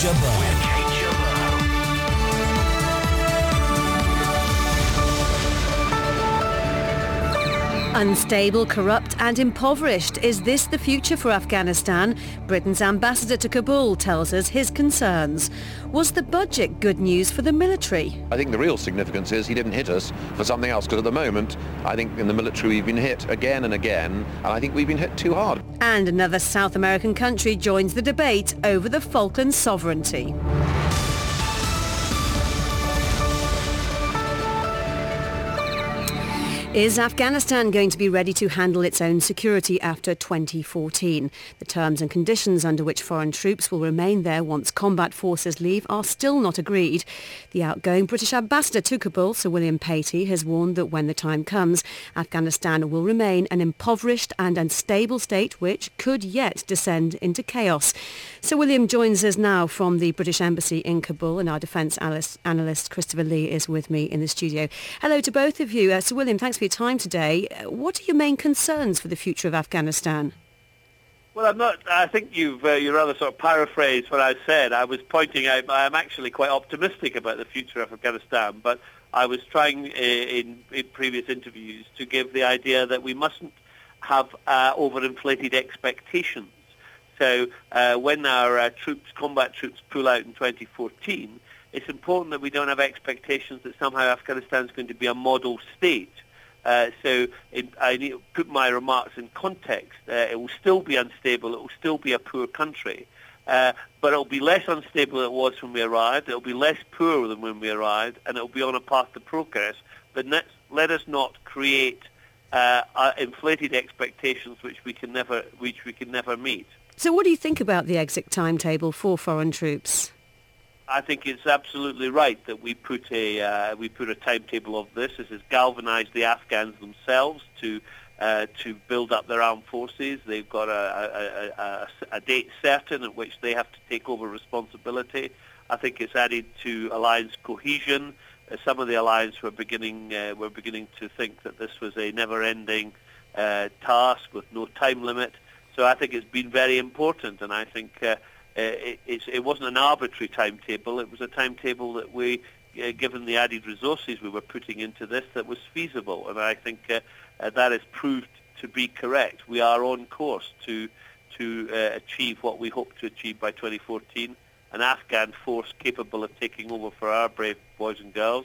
Jabbar. Unstable, corrupt and impoverished. Is this the future for Afghanistan? Britain's ambassador to Kabul tells us his concerns. Was the budget good news for the military? I think the real significance is he didn't hit us for something else because at the moment I think in the military we've been hit again and again and I think we've been hit too hard. And another South American country joins the debate over the Falkland sovereignty. Is Afghanistan going to be ready to handle its own security after 2014? The terms and conditions under which foreign troops will remain there once combat forces leave are still not agreed. The outgoing British ambassador to Kabul, Sir William Patey, has warned that when the time comes, Afghanistan will remain an impoverished and unstable state which could yet descend into chaos. Sir William joins us now from the British Embassy in Kabul and our defence analyst Christopher Lee is with me in the studio. Hello to both of you. Uh, Sir William, thanks for your time today. What are your main concerns for the future of Afghanistan? Well, I'm not. I think you've uh, you rather sort of paraphrased what I said. I was pointing out I'm actually quite optimistic about the future of Afghanistan, but I was trying uh, in, in previous interviews to give the idea that we mustn't have uh, overinflated expectations. So uh, when our uh, troops, combat troops, pull out in 2014, it's important that we don't have expectations that somehow Afghanistan is going to be a model state uh, so I need to put my remarks in context. Uh, it will still be unstable. It will still be a poor country. Uh, but it will be less unstable than it was when we arrived. It will be less poor than when we arrived, and it will be on a path to progress. But let, let us not create uh, inflated expectations which we can never, which we can never meet. So, what do you think about the exit timetable for foreign troops? I think it's absolutely right that we put a uh, we put a timetable of this. This has galvanised the Afghans themselves to uh, to build up their armed forces. They've got a, a, a, a, date certain at which they have to take over responsibility. I think it's added to alliance cohesion. Uh, some of the alliance were beginning uh, were beginning to think that this was a never-ending uh, task with no time limit. So I think it's been very important, and I think uh, uh, it, it, wasn't an arbitrary timetable. It was a timetable that we, uh, given the added resources we were putting into this, that was feasible. And I think uh, that has proved to be correct. We are on course to to uh, achieve what we hope to achieve by 2014, an Afghan force capable of taking over for our brave boys and girls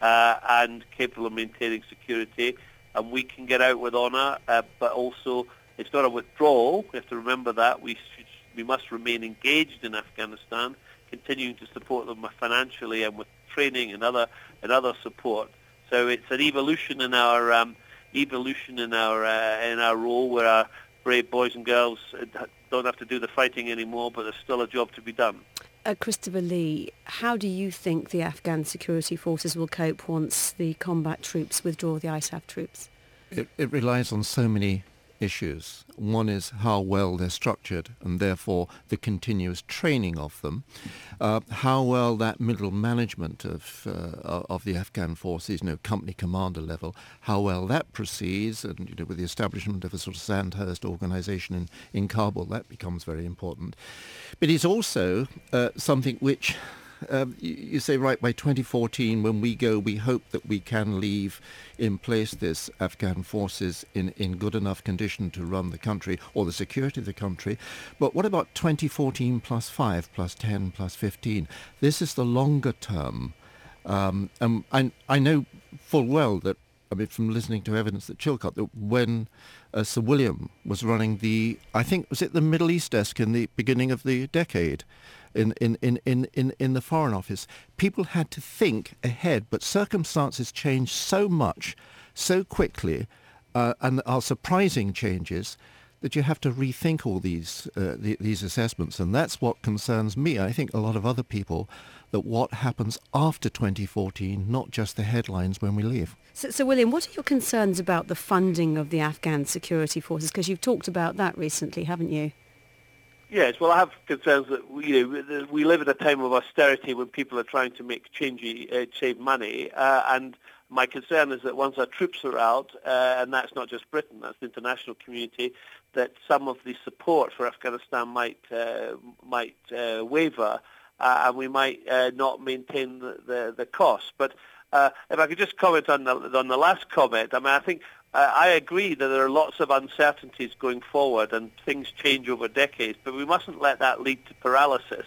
uh, and capable of maintaining security. And we can get out with honour, uh, but also it's not a withdrawal. We have to remember that. We should we must remain engaged in Afghanistan, continuing to support them financially and with training and other and other support. So it's an evolution in our um, evolution in our uh, in our role where our brave boys and girls uh, don't have to do the fighting anymore, but there's still a job to be done. Uh, Christopher Lee, how do you think the Afghan security forces will cope once the combat troops withdraw the ISAF troops? It, it relies on so many issues. One is how well they're structured and therefore the continuous training of them, uh, how well that middle management of uh, of the Afghan forces, you know, company commander level, how well that proceeds, and you know, with the establishment of a sort of Sandhurst organisation in, in Kabul, that becomes very important. But it's also uh, something which um, you, you, say, right, by 2014, when we go, we hope that we can leave in place this Afghan forces in, in good enough condition to run the country or the security of the country. But what about 2014 plus 5, plus 10, plus 15? This is the longer term. Um, and I, I know full well that, I mean, from listening to evidence at Chilcot, that when uh, Sir William was running the, I think, was it the Middle East desk in the beginning of the decade? In, in, in, in, in, in the Foreign Office. People had to think ahead, but circumstances change so much, so quickly, uh, and are surprising changes that you have to rethink all these uh, the, these assessments, and that's what concerns me. I think a lot of other people that what happens after 2014, not just the headlines when we leave. So, so William, what are your concerns about the funding of the Afghan security forces? Because you've talked about that recently, haven't you? Yes, well, I have concerns that you know we live at a time of austerity when people are trying to make change, uh, save money, uh, and my concern is that once our troops are out, uh, and that's not just Britain, that's the international community, that some of the support for Afghanistan might uh, might uh, waver, uh, and we might not maintain the, the, the cost. But if I could just comment on the, on the last comment, I mean, I think I agree that there are lots of uncertainties going forward and things change over decades, but we mustn't let that lead to paralysis.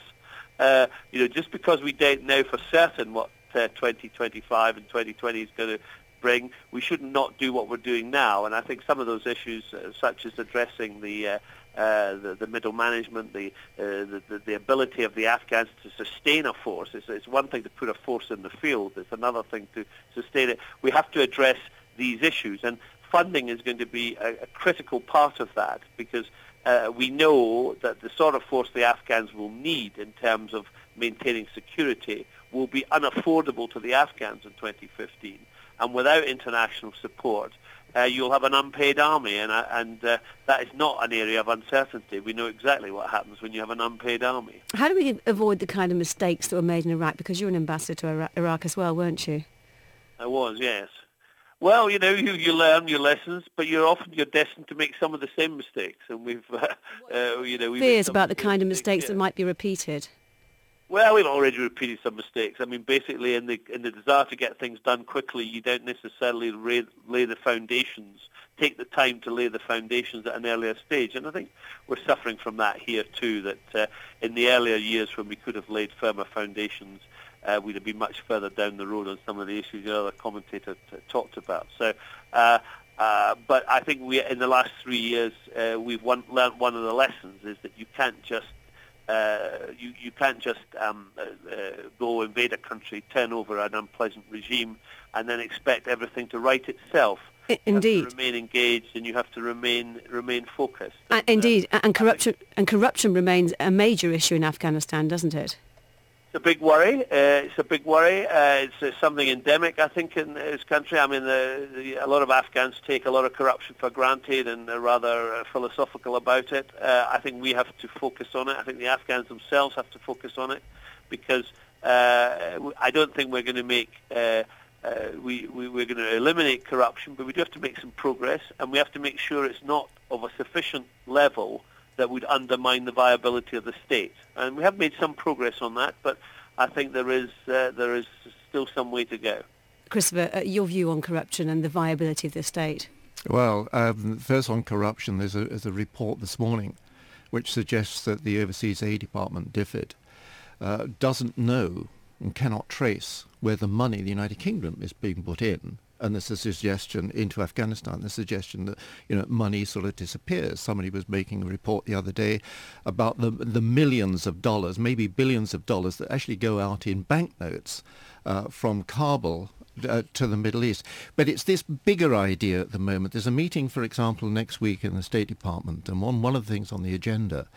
Uh, you know, just because we don't know for certain what uh, 2025 and 2020 is going to bring, we should not do what we're doing now. And I think some of those issues, uh, such as addressing the, uh, uh, the, the middle management, the, uh, the, the ability of the Afghans to sustain a force. It's, it's one thing to put a force in the field. It's another thing to sustain it. We have to address these issues, and funding is going to be a, a critical part of that because uh, we know that the sort of force the Afghans will need in terms of maintaining security will be unaffordable to the Afghans in 2015. And without international support, uh, you'll have an unpaid army, and, uh, and uh, that is not an area of uncertainty. We know exactly what happens when you have an unpaid army. How do we avoid the kind of mistakes that were made in Iraq? Because you were an ambassador to Iraq as well, weren't you? I was, yes. Well, you know, you, you learn your lessons, but you're often you're destined to make some of the same mistakes, and we've, uh, uh, you know, we've fears about the kind of mistakes that might be repeated. Well, we've already repeated some mistakes. I mean, basically, in the in the desire to get things done quickly, you don't necessarily lay, lay the foundations, take the time to lay the foundations at an earlier stage. And I think we're suffering from that here too. That uh, in the earlier years, when we could have laid firmer foundations, uh, we'd have been much further down the road on some of the issues the other commentator t- talked about. So. Uh, uh, but I think we, in the last three years, uh, we've one, learned one of the lessons is that you can't just uh, you, you can't just um, uh, go invade a country, turn over an unpleasant regime, and then expect everything to right itself. Indeed, remain engaged, and you have to remain remain focused. And, indeed, and corruption and corruption remains a major issue in Afghanistan, doesn't it? It's a big worry. Uh, it's a big worry. Uh, it's uh, something endemic, I think, in this country. I mean, the, the, a lot of Afghans take a lot of corruption for granted and are rather uh, philosophical about it. Uh, I think we have to focus on it. I think the Afghans themselves have to focus on it because uh, I don't think we're going to make we, we, we're going to eliminate corruption, but we do have to make some progress, and we have to make sure it's not of a sufficient level that would undermine the viability of the state. And we have made some progress on that, but I think there is uh, there is still some way to go. Christopher, uh, your view on corruption and the viability of the state? Well, um, first on corruption, there's a, there's a, report this morning which suggests that the Overseas Aid Department, DFID, uh, doesn't know and cannot trace where the money the United Kingdom is being put in and there's a suggestion into Afghanistan, the suggestion that you know money sort of disappears. Somebody was making a report the other day about the the millions of dollars, maybe billions of dollars that actually go out in banknotes uh, from Kabul uh, to the Middle East. But it's this bigger idea at the moment. There's a meeting, for example, next week in the State Department, and one, one of the things on the agenda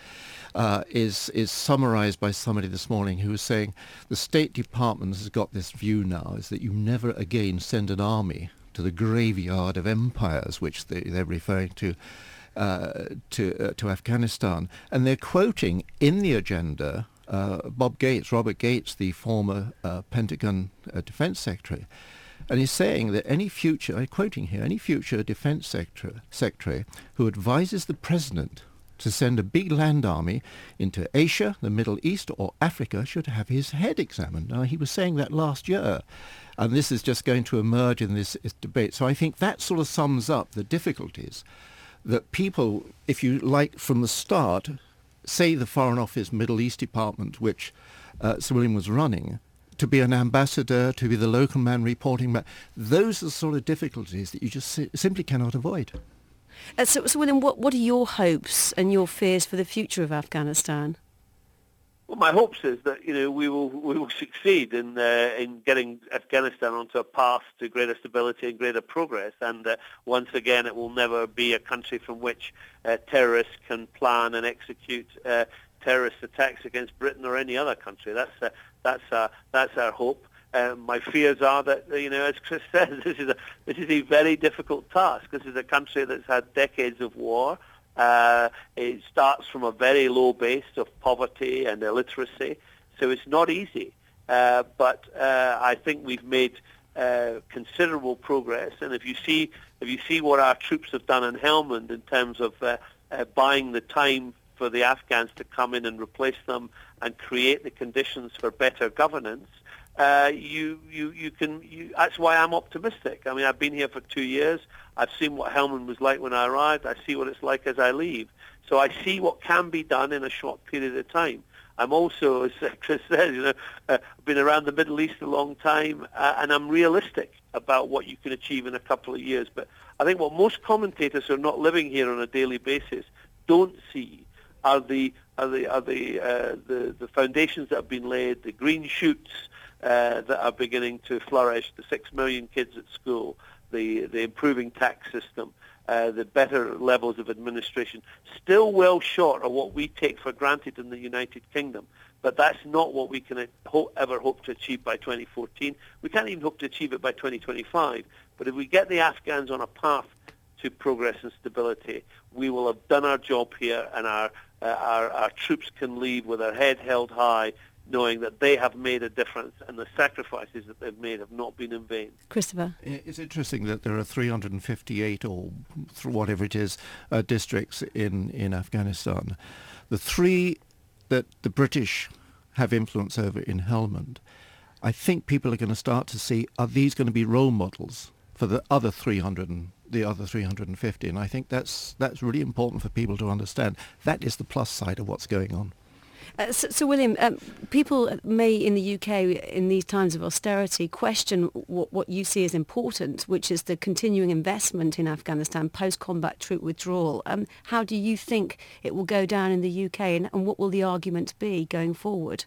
uh, is, is summarized by somebody this morning who was saying the State Department has got this view now, is that you never again send an army to the graveyard of empires, which they, they're referring to uh, to uh, to Afghanistan, and they're quoting in the agenda Bob Gates, Robert Gates, the former uh, Pentagon uh, Defense Secretary, and he's saying that any future, I'm quoting here, any future defense secretary, secretary who advises the president to send a big land army into Asia, the Middle East, or Africa should have his head examined. Now, he was saying that last year, and this is just going to emerge in this debate. So I think that sort of sums up the difficulties that people, if you like, from the start, say the Foreign Office Middle East Department, which uh, Sir William was running, to be an ambassador, to be the local man reporting back, those are the sort of difficulties that you just si- simply cannot avoid. Uh, so, so, William, what, what are your hopes and your fears for the future of Afghanistan? Well, my hopes is that you know we will we will succeed in uh, in getting Afghanistan onto a path to greater stability and greater progress. And uh, once again, it will never be a country from which uh, terrorists can plan and execute uh, terrorist attacks against Britain or any other country. That's uh, that's uh, that's our hope. Um, my fears are that you know, as Chris says, this is a this is a very difficult task. This is a country that's had decades of war. Uh, it starts from a very low base of poverty and illiteracy, so it's not easy. Uh, but uh, I think we've made uh, considerable progress. And if you see if you see what our troops have done in Helmand in terms of uh, uh, buying the time for the Afghans to come in and replace them and create the conditions for better governance, you, you, you can, you, that's why I'm optimistic. I mean, I've been here for two years. I've seen what Helmand was like when I arrived. I see what it's like as I leave. So I see what can be done in a short period of time. I'm also, as Chris said, you know, uh, been around the Middle East a long time, uh, and I'm realistic about what you can achieve in a couple of years. But I think what most commentators who are not living here on a daily basis don't see are the are the are the uh, the, the foundations that have been laid, the green shoots uh, that are beginning to flourish, the six million kids at school, the the improving tax system, uh, the better levels of administration, still well short of what we take for granted in the United Kingdom. But that's not what we can ho- ever hope to achieve by 2014. We can't even hope to achieve it by 2025. But if we get the Afghans on a path to progress and stability, we will have done our job here and our, uh, our, our troops can leave with their head held high knowing that they have made a difference and the sacrifices that they've made have not been in vain. Christopher? It's interesting that there are 358 or whatever it is uh, districts in, in Afghanistan. The three that the British have influence over in Helmand, I think people are going to start to see, are these going to be role models for the other 300 and the other 350? And I think that's, that's really important for people to understand. That is the plus side of what's going on. Uh, so, so, William, um, people may in the UK in these times of austerity question what, what you see as important, which is the continuing investment in Afghanistan post-combat troop withdrawal. Um, how do you think it will go down in the UK and, and what will the argument be going forward?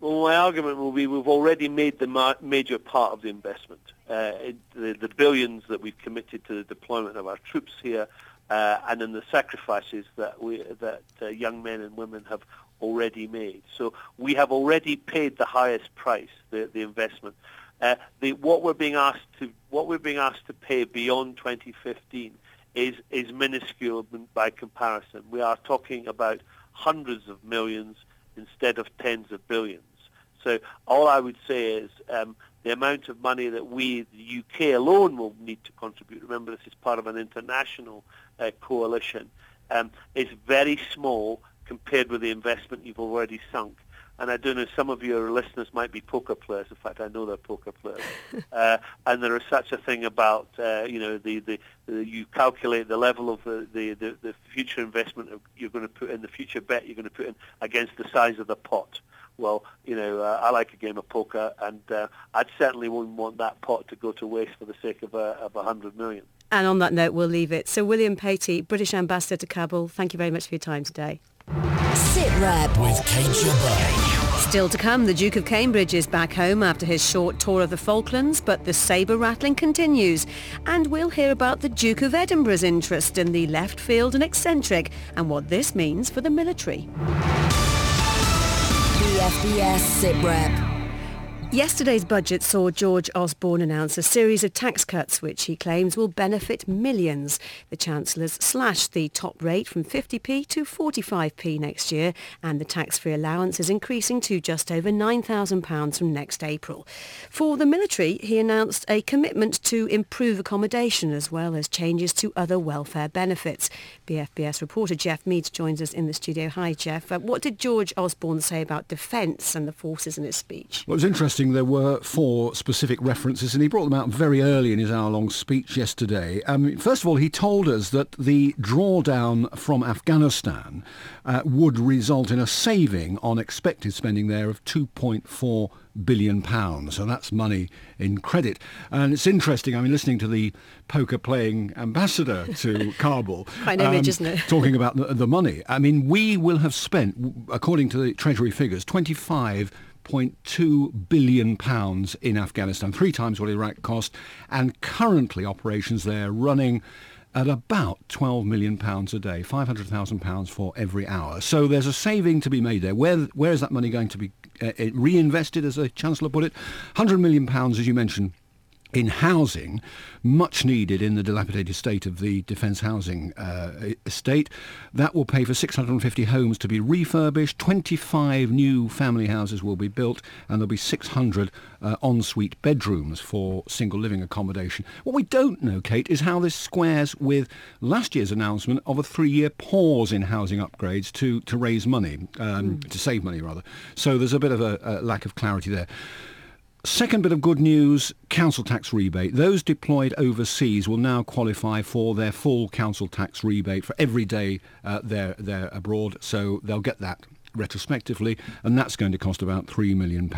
Well, my argument will be we've already made the ma- major part of the investment. Uh, it, the, the, billions that we've committed to the deployment of our troops here uh, and in the sacrifices that, we, that uh, young men and women have already made. So we have already paid the highest price, the, the investment. Uh, the, what we're being asked to what we're being asked to pay beyond 2015 is is minuscule by comparison. We are talking about hundreds of millions instead of tens of billions. So all I would say is um, the amount of money that we, the UK alone, will need to contribute. Remember, this is part of an international uh, coalition. Um, is very small compared with the investment you've already sunk. And I don't know, some of your listeners might be poker players. In fact, I know they're poker players. uh, and there is such a thing about, uh, you know, the, the, the, you calculate the level of the, the, the, the future investment you're going to put in, the future bet you're going to put in against the size of the pot. Well, you know, uh, I like a game of poker, and uh, I'd certainly wouldn't want that pot to go to waste for the sake of a, of hundred million. And on that note, we'll leave it. So, William Patey, British Ambassador to Kabul, thank you very much for your time today. Sit Rep with Kate Jabbar. Still to come, the Duke of Cambridge is back home after his short tour of the Falklands, but the sabre rattling continues. And we'll hear about the Duke of Edinburgh's interest in the left field and eccentric and what this means for the military. BFBS Sit Rep. Yesterday's budget saw George Osborne announce a series of tax cuts which he claims will benefit millions. The Chancellor's slashed the top rate from 50p to 45p next year and the tax-free allowance is increasing to just over £9,000 from next April. For the military, he announced a commitment to improve accommodation as well as changes to other welfare benefits. BFBS reporter Jeff Meads joins us in the studio. Hi, Jeff. Uh, what did George Osborne say about defence and the forces in his speech? Well, it was interesting interesting, there were four specific references, and he brought them out very early in his hour-long speech yesterday. Um, first of all, he told us that the drawdown from Afghanistan uh, would result in a saving on expected spending there of 2.4 billion pounds. So that's money in credit. And it's interesting, I mean, listening to the poker playing ambassador to Kabul. Quite um, image, isn't it? talking about the, the money. I mean, we will have spent, according to the Treasury figures, 25 1.2 billion pounds in Afghanistan, three times what Iraq cost, and currently operations there running at about 12 million pounds a day, 500,000 pounds for every hour. So there's a saving to be made there. Where where is that money going to be uh, reinvested, as the chancellor put it? 100 million pounds, as you mentioned, in housing, much needed in the dilapidated state of the defence housing uh, estate. That will pay for 650 homes to be refurbished, 25 new family houses will be built, and there'll be 600 uh, ensuite bedrooms for single living accommodation. What we don't know, Kate, is how this squares with last year's announcement of a three-year pause in housing upgrades to, to raise money, um, mm. to save money rather. So there's a bit of a, a lack of clarity there. Second bit of good news, council tax rebate. Those deployed overseas will now qualify for their full council tax rebate for every day uh, they're, they're abroad, so they'll get that retrospectively, and that's going to cost about £3 million.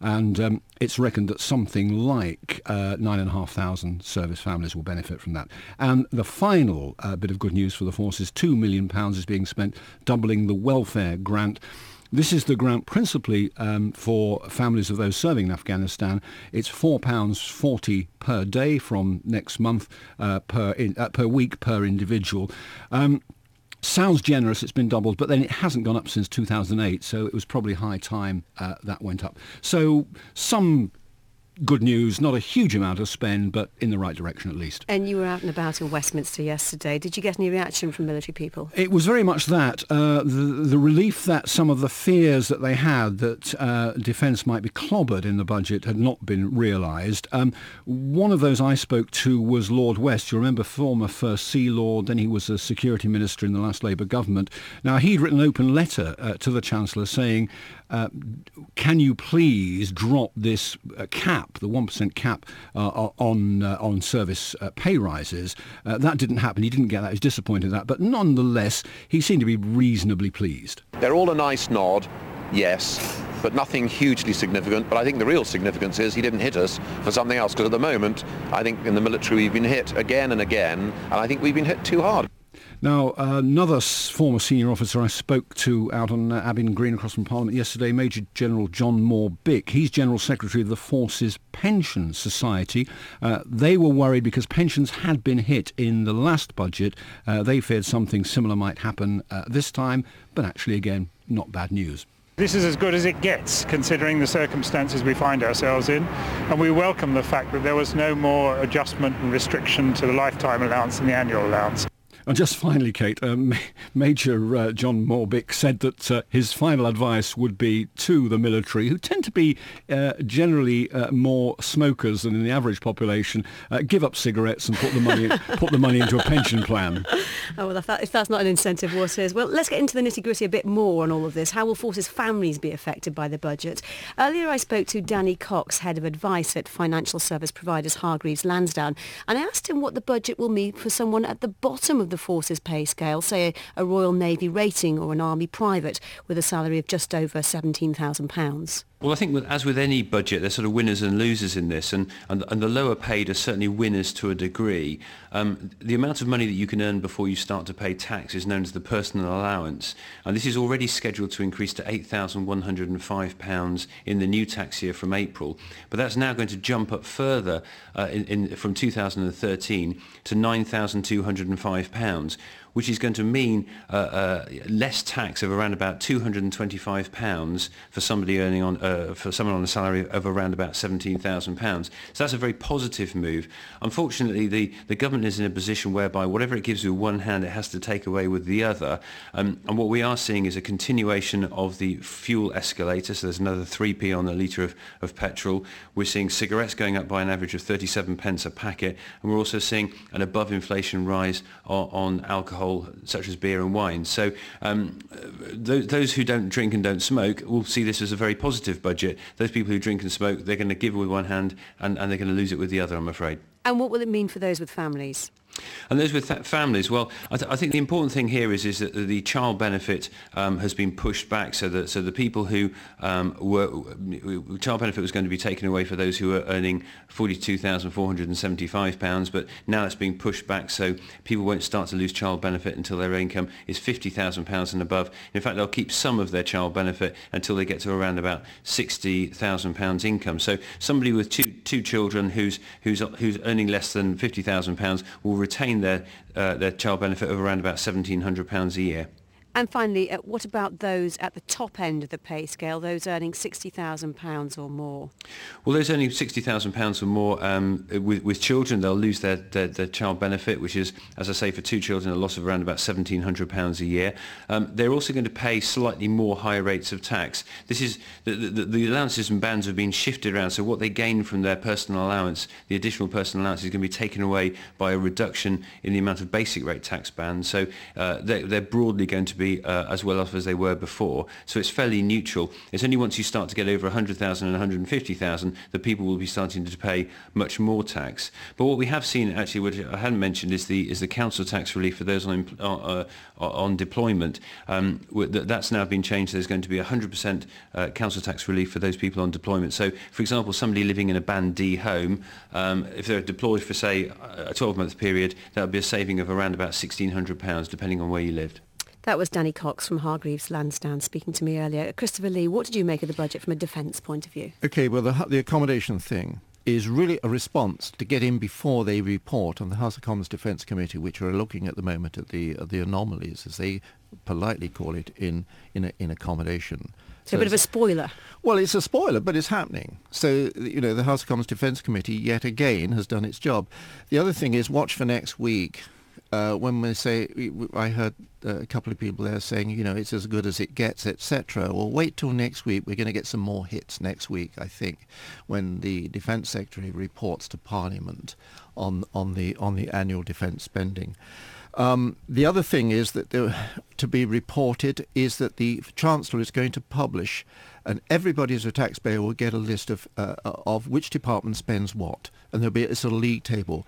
And um, it's reckoned that something like uh, 9,500 service families will benefit from that. And the final uh, bit of good news for the forces, £2 million is being spent doubling the welfare grant. This is the grant principally um, for families of those serving in Afghanistan. It's £4.40 per day from next month uh, per, in, uh, per week per individual. Um, sounds generous, it's been doubled, but then it hasn't gone up since 2008, so it was probably high time uh, that went up. So some good news, not a huge amount of spend, but in the right direction at least. And you were out and about in Westminster yesterday. Did you get any reaction from military people? It was very much that. Uh, the, the relief that some of the fears that they had that uh, defence might be clobbered in the budget had not been realised. Um, one of those I spoke to was Lord West. You remember former First Sea Lord, then he was a security minister in the last Labour government. Now, he'd written an open letter uh, to the Chancellor saying uh, can you please drop this uh, cap, the 1% cap uh, on uh, on service pay rises? That didn't happen. He didn't get that. He's disappointed in that. But nonetheless, he seemed to be reasonably pleased. They're all a nice nod, yes, but nothing hugely significant. But I think the real significance is he didn't hit us for something else, because at the moment, I think in the military we've been hit again and again, and I think we've been hit too hard. Now, another former senior officer I spoke to out on uh, Abingdon Green across from Parliament yesterday, Major General John Moore-Bick. He's General Secretary of the Forces Pension Society. Uh, they were worried because pensions had been hit in the last budget. Uh, they feared something similar might happen uh, this time, but actually, again, not bad news. This is as good as it gets, considering the circumstances we find ourselves in, and we welcome the fact that there was no more adjustment and restriction to the lifetime allowance and the annual allowance. And just finally, Kate, uh, Major uh, John Moore-Bick said that uh, his final advice would be to the military, who tend to be uh, generally uh, more smokers than in the average population, uh, give up cigarettes and put the money put the money into a pension plan. Oh well, if, that, if that's not an incentive, what is? Well, let's get into the nitty gritty a bit more on all of this. How will forces families be affected by the budget? Earlier, I spoke to Danny Cox, head of advice at financial service providers Hargreaves Lansdown, and I asked him what the budget will mean for someone at the bottom of the forces pay scale, say a, a Royal Navy rating or an Army private with a salary of just over £17,000? Well, I think with, as with any budget, there's sort of winners and losers in this, and, and, and the lower paid are certainly winners to a degree. Um, the amount of money that you can earn before you start to pay tax is known as the personal allowance, and this is already scheduled to increase to £8,105 in the new tax year from April, but that's now going to jump up further uh, in, in, from 2013 to £9,205 which is going to mean uh, uh, less tax of around about £225 for somebody earning on uh, for someone on a salary of around about £17,000. So that's a very positive move. Unfortunately, the, the government is in a position whereby whatever it gives with one hand, it has to take away with the other. Um, and what we are seeing is a continuation of the fuel escalator. So there's another 3p on a litre of, of petrol. We're seeing cigarettes going up by an average of 37 pence a packet. And we're also seeing an above inflation rise on, on alcohol alcohol, such as beer and wine. So um, those, those who don't drink and don't smoke will see this as a very positive budget. Those people who drink and smoke, they're going to give with one hand and, and they're going to lose it with the other, I'm afraid. And what will it mean for those with families? And those with families, well, I, th- I, think the important thing here is, is that the child benefit um, has been pushed back so that so the people who um, were child benefit was going to be taken away for those who were earning £42,475, but now it's being pushed back so people won't start to lose child benefit until their income is £50,000 and above. In fact, they'll keep some of their child benefit until they get to around about £60,000 income. So somebody with two, two children who's, who's, who's earning less than £50,000 will retain their, uh, their child benefit of around about £1,700 a year. And finally, uh, what about those at the top end of the pay scale, those earning £60,000 or more? Well, those earning £60,000 or more um, with, with children, they'll lose their, their, their, child benefit, which is, as I say, for two children, a loss of around about £1,700 a year. Um, they're also going to pay slightly more higher rates of tax. This is the, the, the allowances and bands have been shifted around, so what they gain from their personal allowance, the additional personal allowance is going to be taken away by a reduction in the amount of basic rate tax bands. So uh, they're, they're, broadly going to be uh, as well off as they were before. So it's fairly neutral. It's only once you start to get over 100,000 and 150,000 that people will be starting to pay much more tax. But what we have seen, actually, which I hadn't mentioned, is the is the council tax relief for those on uh, uh on deployment. Um, that's now been changed. There's going to be 100% uh, council tax relief for those people on deployment. So, for example, somebody living in a Band D home, um, if they're deployed for, say, a 12-month period, that would be a saving of around about £1,600, depending on where you lived. That was Danny Cox from Hargreaves Lansdown speaking to me earlier. Christopher Lee, what did you make of the budget from a defence point of view? Okay, well, the, the accommodation thing is really a response to get in before they report on the House of Commons Defence Committee, which are looking at the moment at the at the anomalies, as they politely call it, in in, in accommodation. So, so a bit of a spoiler. Well, it's a spoiler, but it's happening. So, you know, the House of Commons Defence Committee yet again has done its job. The other thing is watch for next week uh, when we say, I heard uh, a couple of people there saying, you know, it's as good as it gets, etc. Well, wait till next week. We're going to get some more hits next week, I think, when the Defence Secretary reports to Parliament on on the on the annual defence spending. Um, the other thing is that there, to be reported is that the Chancellor is going to publish, and everybody as a taxpayer will get a list of uh, of which department spends what, and there'll be a sort of league table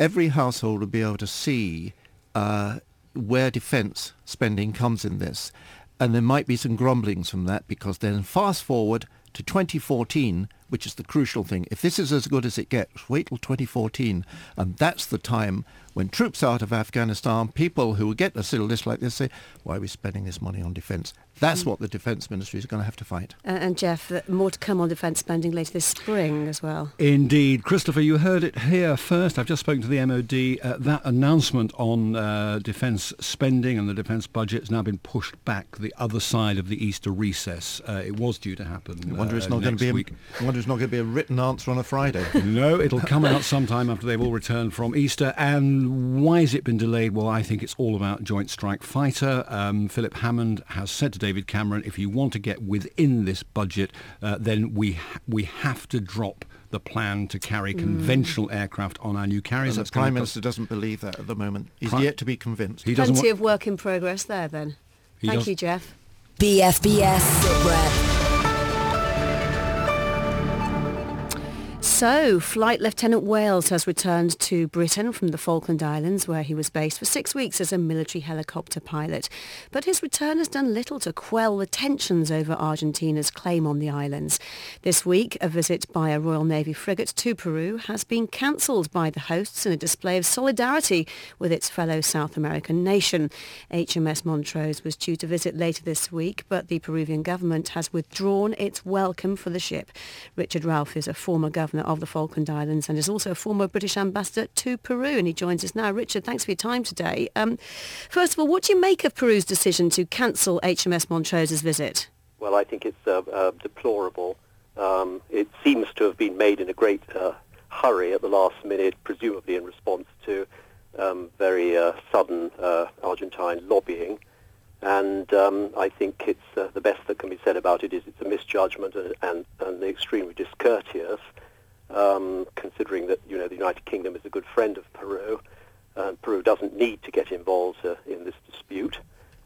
every household will be able to see uh, where defence spending comes in this. And there might be some grumblings from that because then fast forward to 2014, which is the crucial thing. If this is as good as it gets, wait till 2014. And that's the time when troops out of Afghanistan, people who get a little list like this say, why are we spending this money on defence? That's mm. what the Defence Ministry is going to have to fight. Uh, and Jeff, more to come on defence spending later this spring as well. Indeed. Christopher, you heard it here first. I've just spoken to the MOD. Uh, that announcement on uh, defence spending and the defence budget has now been pushed back the other side of the Easter recess. Uh, it was due to happen I wonder it's uh, not going to be a, week. I wonder it's not going to be a written answer on a Friday. no, it'll come out sometime after they've all returned from Easter. And why has it been delayed? Well, I think it's all about Joint Strike Fighter. Um, Philip Hammond has said to David Cameron, if you want to get within this budget, uh, then we ha- we have to drop the plan to carry mm. conventional aircraft on our new carriers. And the Prime Minister doesn't believe that at the moment. He's Prime- yet to be convinced. He Plenty wa- of work in progress there then. He Thank does- you, Jeff. BFBS So, Flight Lieutenant Wales has returned to Britain from the Falkland Islands, where he was based for six weeks as a military helicopter pilot. But his return has done little to quell the tensions over Argentina's claim on the islands. This week, a visit by a Royal Navy frigate to Peru has been cancelled by the hosts in a display of solidarity with its fellow South American nation. HMS Montrose was due to visit later this week, but the Peruvian government has withdrawn its welcome for the ship. Richard Ralph is a former governor of the Falkland Islands and is also a former British ambassador to Peru. And he joins us now. Richard, thanks for your time today. Um, first of all, what do you make of Peru's decision to cancel HMS Montrose's visit? Well, I think it's uh, uh, deplorable. Um, it seems to have been made in a great uh, hurry at the last minute, presumably in response to um, very uh, sudden uh, Argentine lobbying. And um, I think it's uh, the best that can be said about it is it's a misjudgment and, and, and extremely discourteous um, considering that you know the United Kingdom is a good friend of Peru. Uh, Peru doesn't need to get involved uh, in this dispute.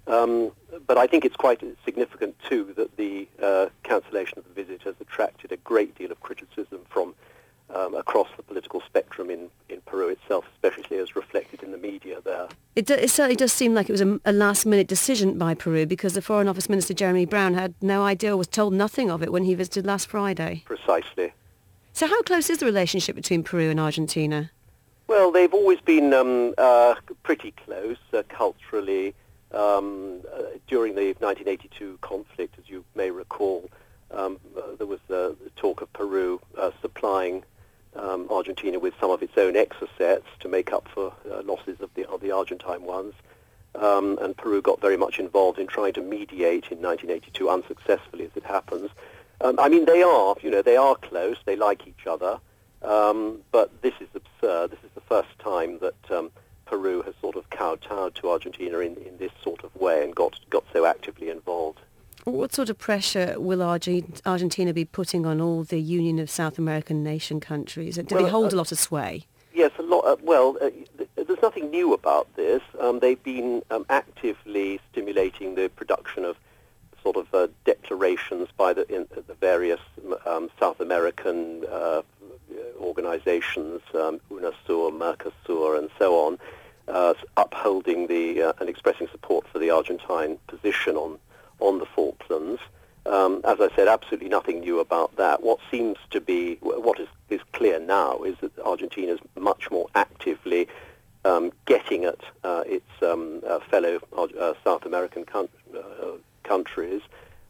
Um, but I think it's quite significant too that the uh, cancellation of the visit has attracted a great deal of criticism from um, across the political spectrum in, in Peru itself, especially as reflected in the media there. It, do, it certainly does seem like it was a, a last-minute decision by Peru because the Foreign Office Minister Jeremy Browne had no idea, was told nothing of it when he visited last Friday. Precisely. So how close is the relationship between Peru and Argentina? Well, they've always been um, uh, pretty close uh, culturally. Um, uh, during the 1982 conflict, as you may recall, um, uh, there was uh, talk of Peru uh, supplying um, Argentina with some of its own exocets to make up for losses of the, of the Argentine ones. Um, and Peru got very much involved in trying to mediate in 1982, unsuccessfully as it happens. Um, I mean, they are, you know, they are close. They like each other. Um, but this is absurd. This is the first time that um, Peru has sort of kowtowed to Argentina in, in this sort of way and got, got so actively involved. What sort of pressure will Argentina be putting on all the Union of South American nation countries? Do well, they hold uh, a lot of sway? Yes, a lot. Uh, well, uh, there's nothing new about this. Um, they've been um, actively stimulating the production of sort of uh, declarations by the, in, the various um, South American uh, organizations, um, UNASUR, Mercosur, and so on, uh, upholding the uh, and expressing support for the Argentine position on on the Falklands. Um, as I said, absolutely nothing new about that. What seems to be, what is, is clear now, is that Argentina is much more actively um, getting at uh, its um, uh, fellow uh, South American countries uh, countries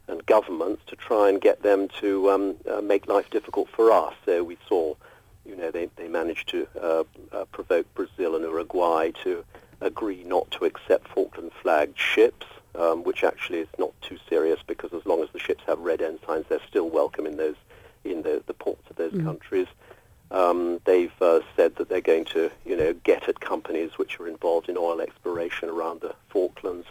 and governments to try and get them to um, uh, make life difficult for us. So we saw, you know, they, they managed to uh, provoke Brazil and Uruguay to agree not to accept Falkland-flagged ships um, which actually is not too serious because as long as the ships have red ensigns, they're still welcome in those in the, the ports of those mm. countries. Um, they've uh, said that they're going to, you know, get at companies which are involved in oil exploration around the Falklands,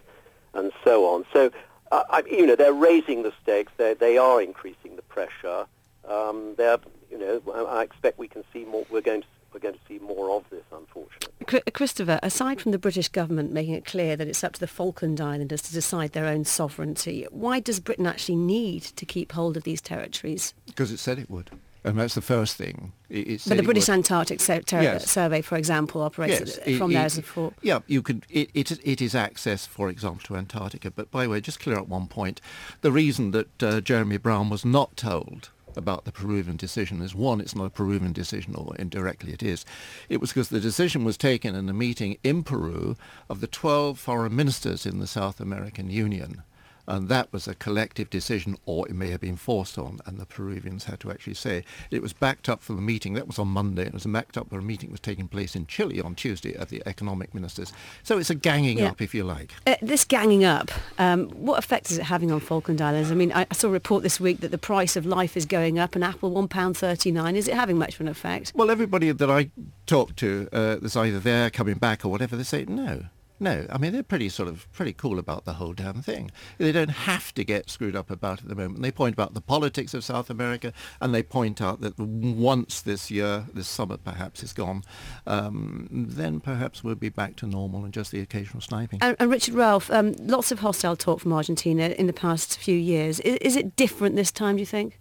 and so on. So, uh, I, you know, they're raising the stakes. They they are increasing the pressure. Um, they're, you know, I expect we can see more. We're going to we're going to see more of this, unfortunately. Christopher, aside from the British government making it clear that it's up to the Falkland Islanders to decide their own sovereignty, why does Britain actually need to keep hold of these territories? Because it said it would. And that's the first thing. It, but the British Antarctic ter- ter- yes. Survey, for example, operates yes. from it, there it, as a fort. Yeah, you could. It, it, it is access, for example, to Antarctica. But by the way, just clear up one point. The reason that uh, Jeremy Browne was not told about the Peruvian decision is one, it's not a Peruvian decision, or indirectly it is. It was because the decision was taken in a meeting in Peru of the 12 foreign ministers in the South American Union. And that was a collective decision, or it may have been forced on, and the Peruvians had to actually say. It was backed up for the meeting, that was on Monday, it was backed up for a meeting that was taking place in Chile on Tuesday at the economic ministers. So it's a ganging yeah. up, if you like. Uh, this ganging up, um, what effect is it having on Falkland Islands? I mean, I saw a report this week that the price of life is going up and Apple £1.39. Is it having much of an effect? Well, everybody that I talk to uh, that's either there, coming back or whatever, they say no. No, I mean they're pretty sort of pretty cool about the whole damn thing. They don't have to get screwed up about it at the moment. They point about the politics of South America, and they point out that once this year, this summer perhaps is gone, um, then perhaps we'll be back to normal and just the occasional sniping. And, and Richard Ralph, um, lots of hostile talk from Argentina in the past few years. Is, is it different this time? Do you think?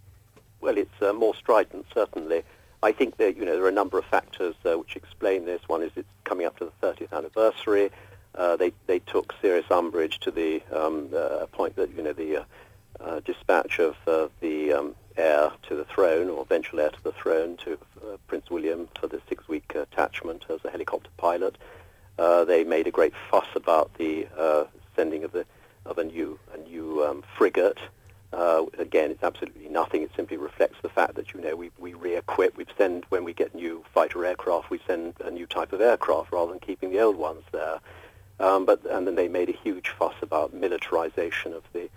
Well, it's uh, more strident, certainly. I think that you know there are a number of factors uh, which explain this. One is it's coming up to the 30th anniversary. Uh, they they took serious umbrage to the um, uh, point that you know the uh, uh dispatch of uh, the um, heir to the throne or eventual heir to the throne to Prince William for the six-week attachment as a helicopter pilot. they made a great fuss about the sending of the of a new a new um, frigate. again, it's absolutely nothing. It simply reflects the fact that you know we we re-equip. We send when we get new fighter aircraft, we send a new type of aircraft rather than keeping the old ones there. Um, but and then they made a huge fuss about militarization of the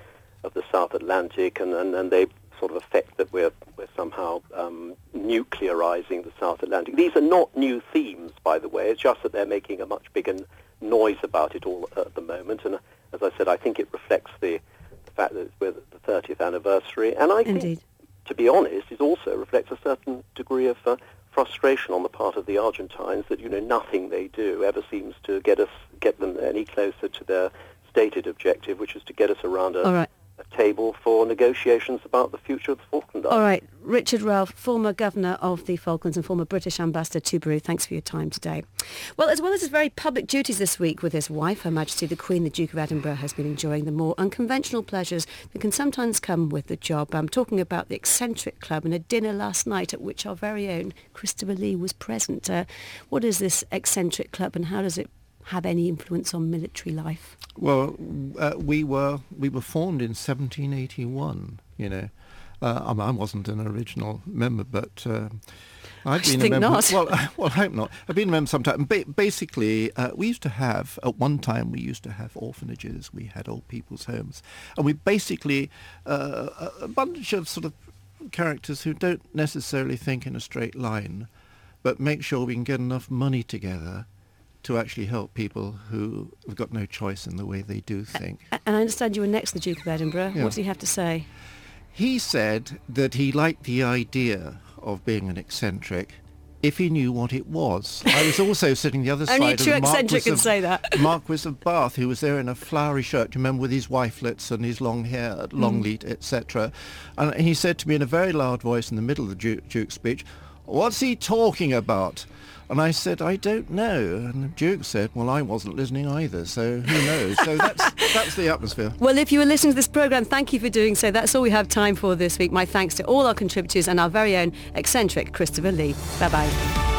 of the South Atlantic, and, and, and they sort of affect that we're we're somehow um, nuclearizing the South Atlantic. These are not new themes, by the way. It's just that they're making a much bigger noise about it all at the moment. And as I said, I think it reflects the, the fact that we're the 30th anniversary, and I Indeed. think, to be honest, it also reflects a certain degree of uh, frustration on the part of the Argentines that you know nothing they do ever seems to get us get them any closer to their stated objective, which is to get us around a, right. Table for negotiations about the future of the Falkland Islands. All right, Richard Ralph, former governor of the Falklands and former British ambassador to Peru. Thanks for your time today. Well, as well as his very public duties this week with his wife, Her Majesty the Queen, the Duke of Edinburgh has been enjoying the more unconventional pleasures that can sometimes come with the job. I'm talking about the Eccentric Club and a dinner last night at which our very own Christopher Lee was present. Uh, what is this Eccentric Club and how does it have any influence on military life? Well, uh, we were we were formed in 1781. You know, uh, I, mean, I, wasn't an original member, but uh, I've I been think a member. not. Well, well, I hope not. I've been a member sometime. Ba- basically, uh, we used to have at one time we used to have orphanages. We had old people's homes, and we basically uh, a bunch of sort of characters who don't necessarily think in a straight line, but make sure we can get enough money together to actually help people who have got no choice in the way they do think. And I understand you were next to the Duke of Edinburgh. Yeah. What did he have to say? He said that he liked the idea of being an eccentric if he knew what it was. I was also sitting the other Only side true of the eccentric Marquis can of, say that. Marquis of Bath, who was there in a flowery shirt, you remember, with his wifelets and his long hair, hmm. long lead, etc. And he said to me in a very loud voice in the middle of the Duke, Duke's speech, what's he talking about? And I said, I don't know. And the Duke said, well, I wasn't listening either, so who knows? so that's, that's the atmosphere. Well, if you were listening to this programme, thank you for doing so. That's all we have time for this week. My thanks to all our contributors and our very own eccentric Christopher Lee. Bye-bye.